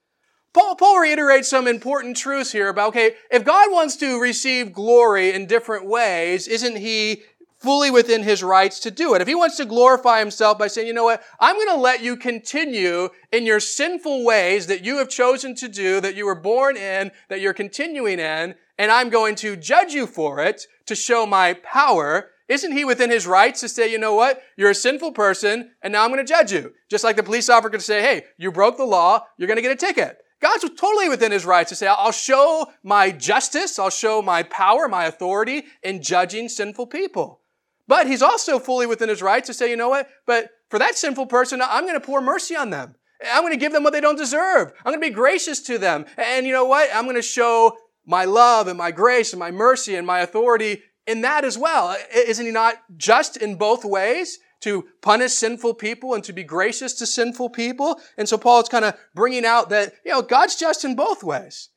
Paul, Paul reiterates some important truths here about, okay, if God wants to receive glory in different ways, isn't he fully within his rights to do it? If he wants to glorify himself by saying, you know what, I'm going to let you continue in your sinful ways that you have chosen to do, that you were born in, that you're continuing in, and I'm going to judge you for it to show my power, isn't he within his rights to say, you know what? You're a sinful person, and now I'm going to judge you. Just like the police officer could say, hey, you broke the law, you're going to get a ticket. God's totally within his rights to say, I'll show my justice, I'll show my power, my authority in judging sinful people. But he's also fully within his rights to say, you know what? But for that sinful person, I'm going to pour mercy on them. I'm going to give them what they don't deserve. I'm going to be gracious to them. And you know what? I'm going to show my love and my grace and my mercy and my authority in that as well. Isn't he not just in both ways? To punish sinful people and to be gracious to sinful people. And so Paul is kind of bringing out that, you know, God's just in both ways.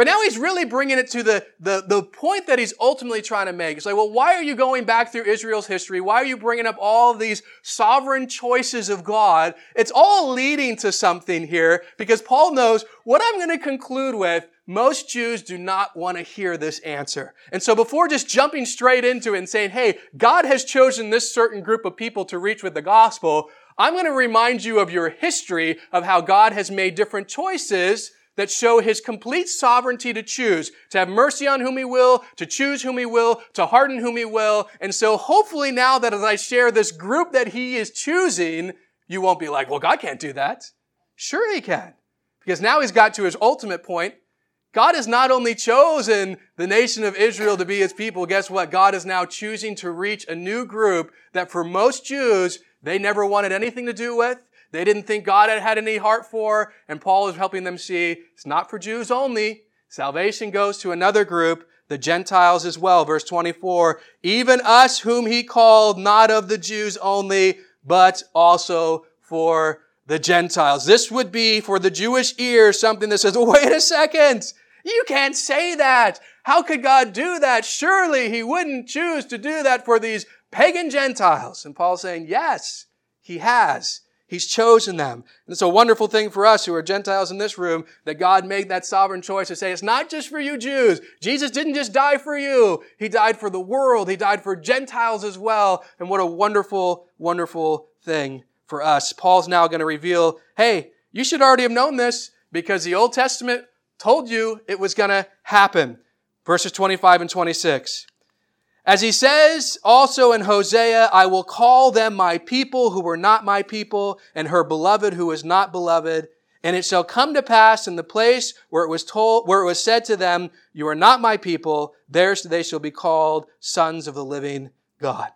But now he's really bringing it to the, the, the point that he's ultimately trying to make. It's like, well, why are you going back through Israel's history? Why are you bringing up all these sovereign choices of God? It's all leading to something here because Paul knows what I'm going to conclude with most Jews do not want to hear this answer. And so before just jumping straight into it and saying, hey, God has chosen this certain group of people to reach with the gospel, I'm going to remind you of your history of how God has made different choices that show his complete sovereignty to choose, to have mercy on whom he will, to choose whom he will, to harden whom he will. And so hopefully now that as I share this group that he is choosing, you won't be like, well, God can't do that. Sure he can. Because now he's got to his ultimate point God has not only chosen the nation of Israel to be his people, guess what? God is now choosing to reach a new group that for most Jews, they never wanted anything to do with. They didn't think God had had any heart for. And Paul is helping them see it's not for Jews only. Salvation goes to another group, the Gentiles as well. Verse 24, even us whom he called not of the Jews only, but also for the Gentiles. This would be for the Jewish ear something that says, wait a second. You can't say that. How could God do that? Surely He wouldn't choose to do that for these pagan Gentiles. And Paul's saying, yes, He has. He's chosen them. And it's a wonderful thing for us who are Gentiles in this room that God made that sovereign choice to say, it's not just for you Jews. Jesus didn't just die for you. He died for the world. He died for Gentiles as well. And what a wonderful, wonderful thing for us. Paul's now going to reveal, hey, you should already have known this because the Old Testament told you it was going to happen. Verses 25 and 26. As he says also in Hosea, I will call them my people who were not my people, and her beloved who was not beloved. And it shall come to pass in the place where it was told, where it was said to them, you are not my people, there they shall be called sons of the living God.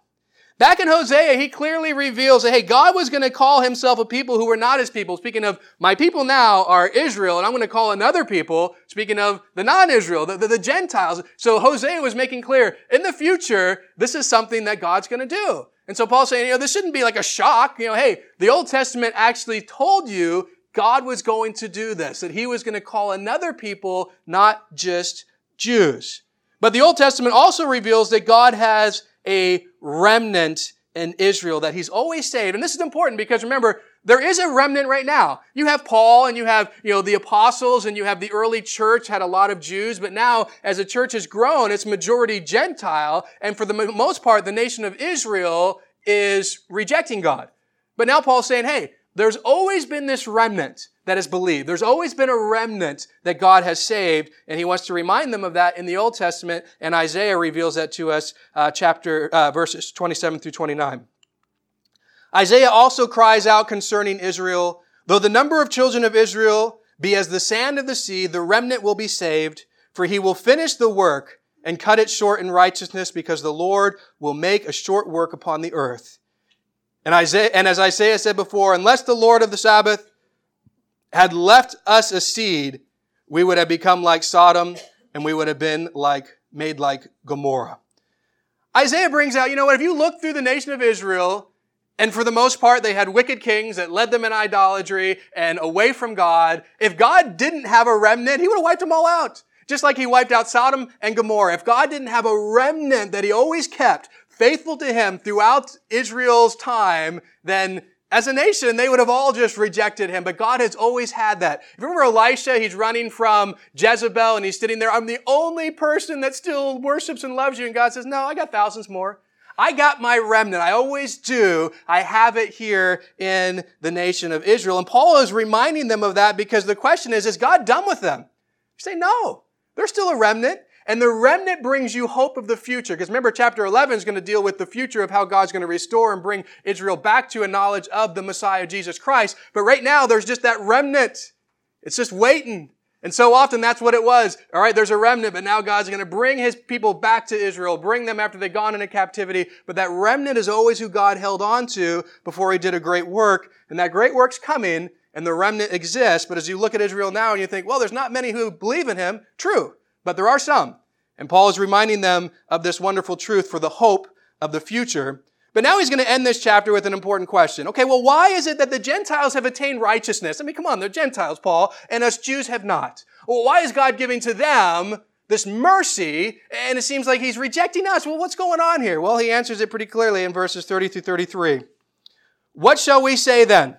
Back in Hosea, he clearly reveals that, hey, God was going to call himself a people who were not his people. Speaking of, my people now are Israel, and I'm going to call another people, speaking of the non-Israel, the, the, the Gentiles. So Hosea was making clear, in the future, this is something that God's going to do. And so Paul's saying, you know, this shouldn't be like a shock. You know, hey, the Old Testament actually told you God was going to do this, that he was going to call another people, not just Jews. But the Old Testament also reveals that God has a remnant in Israel that he's always saved. And this is important because remember, there is a remnant right now. You have Paul and you have, you know, the apostles and you have the early church had a lot of Jews, but now as the church has grown, it's majority Gentile. And for the most part, the nation of Israel is rejecting God. But now Paul's saying, hey, there's always been this remnant that has believed. There's always been a remnant that God has saved, and He wants to remind them of that in the Old Testament, and Isaiah reveals that to us, uh, chapter uh, verses 27 through 29. Isaiah also cries out concerning Israel, though the number of children of Israel be as the sand of the sea, the remnant will be saved, for He will finish the work and cut it short in righteousness, because the Lord will make a short work upon the earth. And, Isaiah, and as Isaiah said before, unless the Lord of the Sabbath had left us a seed, we would have become like Sodom and we would have been like, made like Gomorrah. Isaiah brings out, you know what, if you look through the nation of Israel, and for the most part, they had wicked kings that led them in idolatry and away from God. If God didn't have a remnant, He would have wiped them all out. Just like He wiped out Sodom and Gomorrah. If God didn't have a remnant that He always kept, faithful to him throughout Israel's time, then as a nation, they would have all just rejected him, but God has always had that. Remember Elisha, he's running from Jezebel and he's sitting there, I'm the only person that still worships and loves you. And God says, no, I got thousands more. I got my remnant. I always do. I have it here in the nation of Israel. And Paul is reminding them of that because the question is, is God done with them? You say, no. They're still a remnant. And the remnant brings you hope of the future. Because remember, chapter 11 is going to deal with the future of how God's going to restore and bring Israel back to a knowledge of the Messiah, Jesus Christ. But right now, there's just that remnant. It's just waiting. And so often that's what it was. All right, there's a remnant, but now God's going to bring his people back to Israel, bring them after they've gone into captivity. But that remnant is always who God held on to before he did a great work. And that great work's coming, and the remnant exists. But as you look at Israel now and you think, well, there's not many who believe in him. True. But there are some. And Paul is reminding them of this wonderful truth for the hope of the future. But now he's going to end this chapter with an important question. Okay, well, why is it that the Gentiles have attained righteousness? I mean, come on, they're Gentiles, Paul, and us Jews have not. Well, why is God giving to them this mercy, and it seems like he's rejecting us? Well, what's going on here? Well, he answers it pretty clearly in verses 30 through 33. What shall we say then?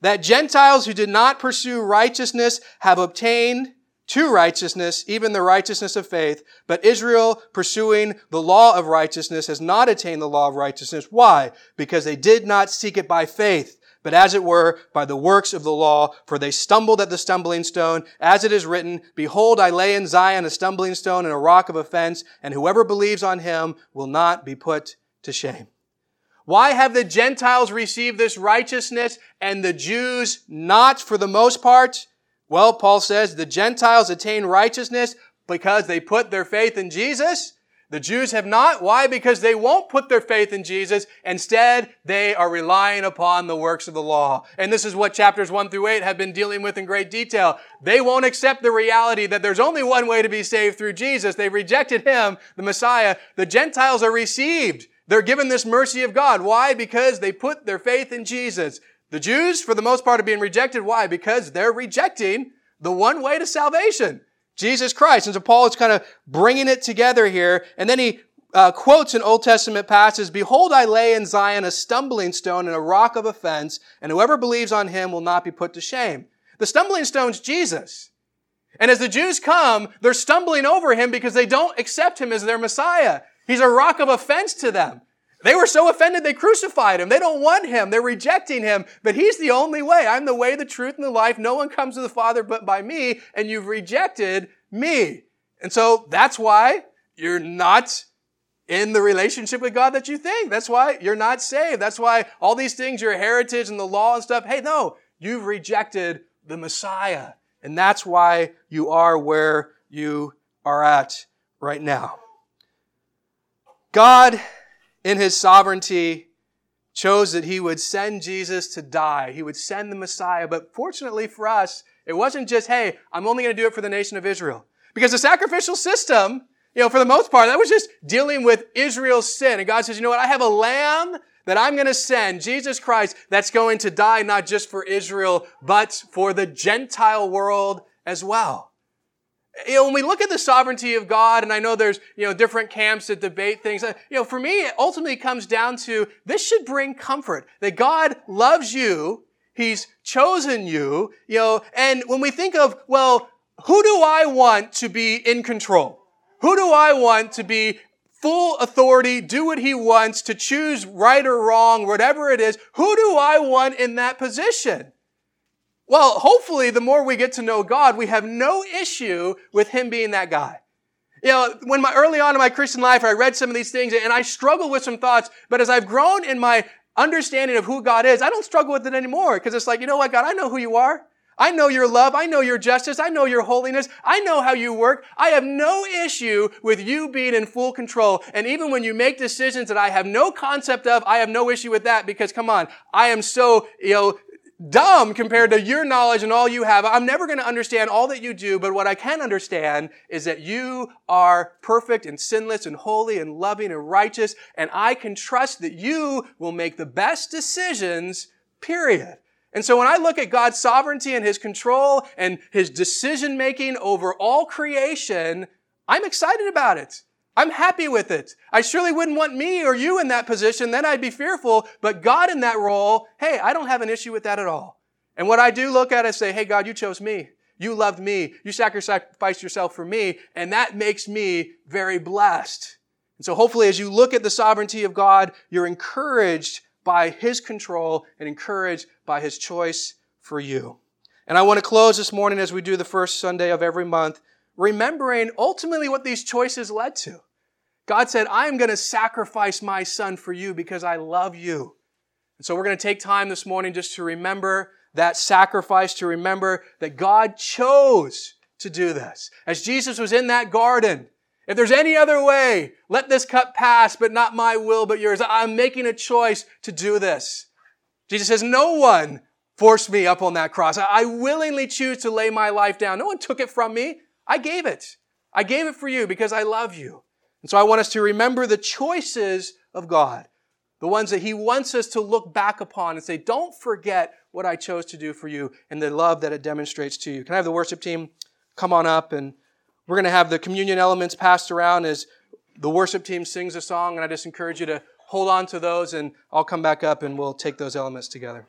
That Gentiles who did not pursue righteousness have obtained to righteousness, even the righteousness of faith. But Israel, pursuing the law of righteousness, has not attained the law of righteousness. Why? Because they did not seek it by faith, but as it were, by the works of the law, for they stumbled at the stumbling stone. As it is written, Behold, I lay in Zion a stumbling stone and a rock of offense, and whoever believes on him will not be put to shame. Why have the Gentiles received this righteousness and the Jews not for the most part? Well, Paul says the Gentiles attain righteousness because they put their faith in Jesus. The Jews have not. Why? Because they won't put their faith in Jesus. Instead, they are relying upon the works of the law. And this is what chapters 1 through 8 have been dealing with in great detail. They won't accept the reality that there's only one way to be saved through Jesus. They've rejected Him, the Messiah. The Gentiles are received. They're given this mercy of God. Why? Because they put their faith in Jesus. The Jews, for the most part, are being rejected. Why? Because they're rejecting the one way to salvation, Jesus Christ. And so Paul is kind of bringing it together here. And then he uh, quotes an Old Testament passage, Behold, I lay in Zion a stumbling stone and a rock of offense, and whoever believes on him will not be put to shame. The stumbling stone's Jesus. And as the Jews come, they're stumbling over him because they don't accept him as their Messiah. He's a rock of offense to them. They were so offended they crucified him. They don't want him. They're rejecting him. But he's the only way. I'm the way, the truth, and the life. No one comes to the Father but by me, and you've rejected me. And so that's why you're not in the relationship with God that you think. That's why you're not saved. That's why all these things, your heritage and the law and stuff, hey, no, you've rejected the Messiah. And that's why you are where you are at right now. God, in his sovereignty, chose that he would send Jesus to die. He would send the Messiah. But fortunately for us, it wasn't just, hey, I'm only going to do it for the nation of Israel. Because the sacrificial system, you know, for the most part, that was just dealing with Israel's sin. And God says, you know what? I have a lamb that I'm going to send, Jesus Christ, that's going to die not just for Israel, but for the Gentile world as well. You know, when we look at the sovereignty of God, and I know there's, you know, different camps that debate things, uh, you know, for me, it ultimately comes down to this should bring comfort that God loves you. He's chosen you, you know, and when we think of, well, who do I want to be in control? Who do I want to be full authority, do what he wants, to choose right or wrong, whatever it is? Who do I want in that position? Well, hopefully, the more we get to know God, we have no issue with him being that guy. You know, when my early on in my Christian life, I read some of these things and I struggled with some thoughts, but as I've grown in my understanding of who God is, I don't struggle with it anymore because it's like, you know what, God, I know who you are. I know your love. I know your justice. I know your holiness. I know how you work. I have no issue with you being in full control. And even when you make decisions that I have no concept of, I have no issue with that because come on, I am so, you know, dumb compared to your knowledge and all you have. I'm never going to understand all that you do, but what I can understand is that you are perfect and sinless and holy and loving and righteous, and I can trust that you will make the best decisions, period. And so when I look at God's sovereignty and His control and His decision making over all creation, I'm excited about it. I'm happy with it. I surely wouldn't want me or you in that position. Then I'd be fearful. But God in that role, hey, I don't have an issue with that at all. And what I do look at is say, hey, God, you chose me. You loved me. You sacrificed yourself for me. And that makes me very blessed. And so hopefully as you look at the sovereignty of God, you're encouraged by His control and encouraged by His choice for you. And I want to close this morning as we do the first Sunday of every month, remembering ultimately what these choices led to. God said, I am going to sacrifice my son for you because I love you. And so we're going to take time this morning just to remember that sacrifice, to remember that God chose to do this. As Jesus was in that garden, if there's any other way, let this cup pass, but not my will, but yours. I'm making a choice to do this. Jesus says, no one forced me up on that cross. I willingly choose to lay my life down. No one took it from me. I gave it. I gave it for you because I love you. And so I want us to remember the choices of God, the ones that He wants us to look back upon and say, don't forget what I chose to do for you and the love that it demonstrates to you. Can I have the worship team come on up and we're going to have the communion elements passed around as the worship team sings a song, and I just encourage you to hold on to those, and I'll come back up and we'll take those elements together.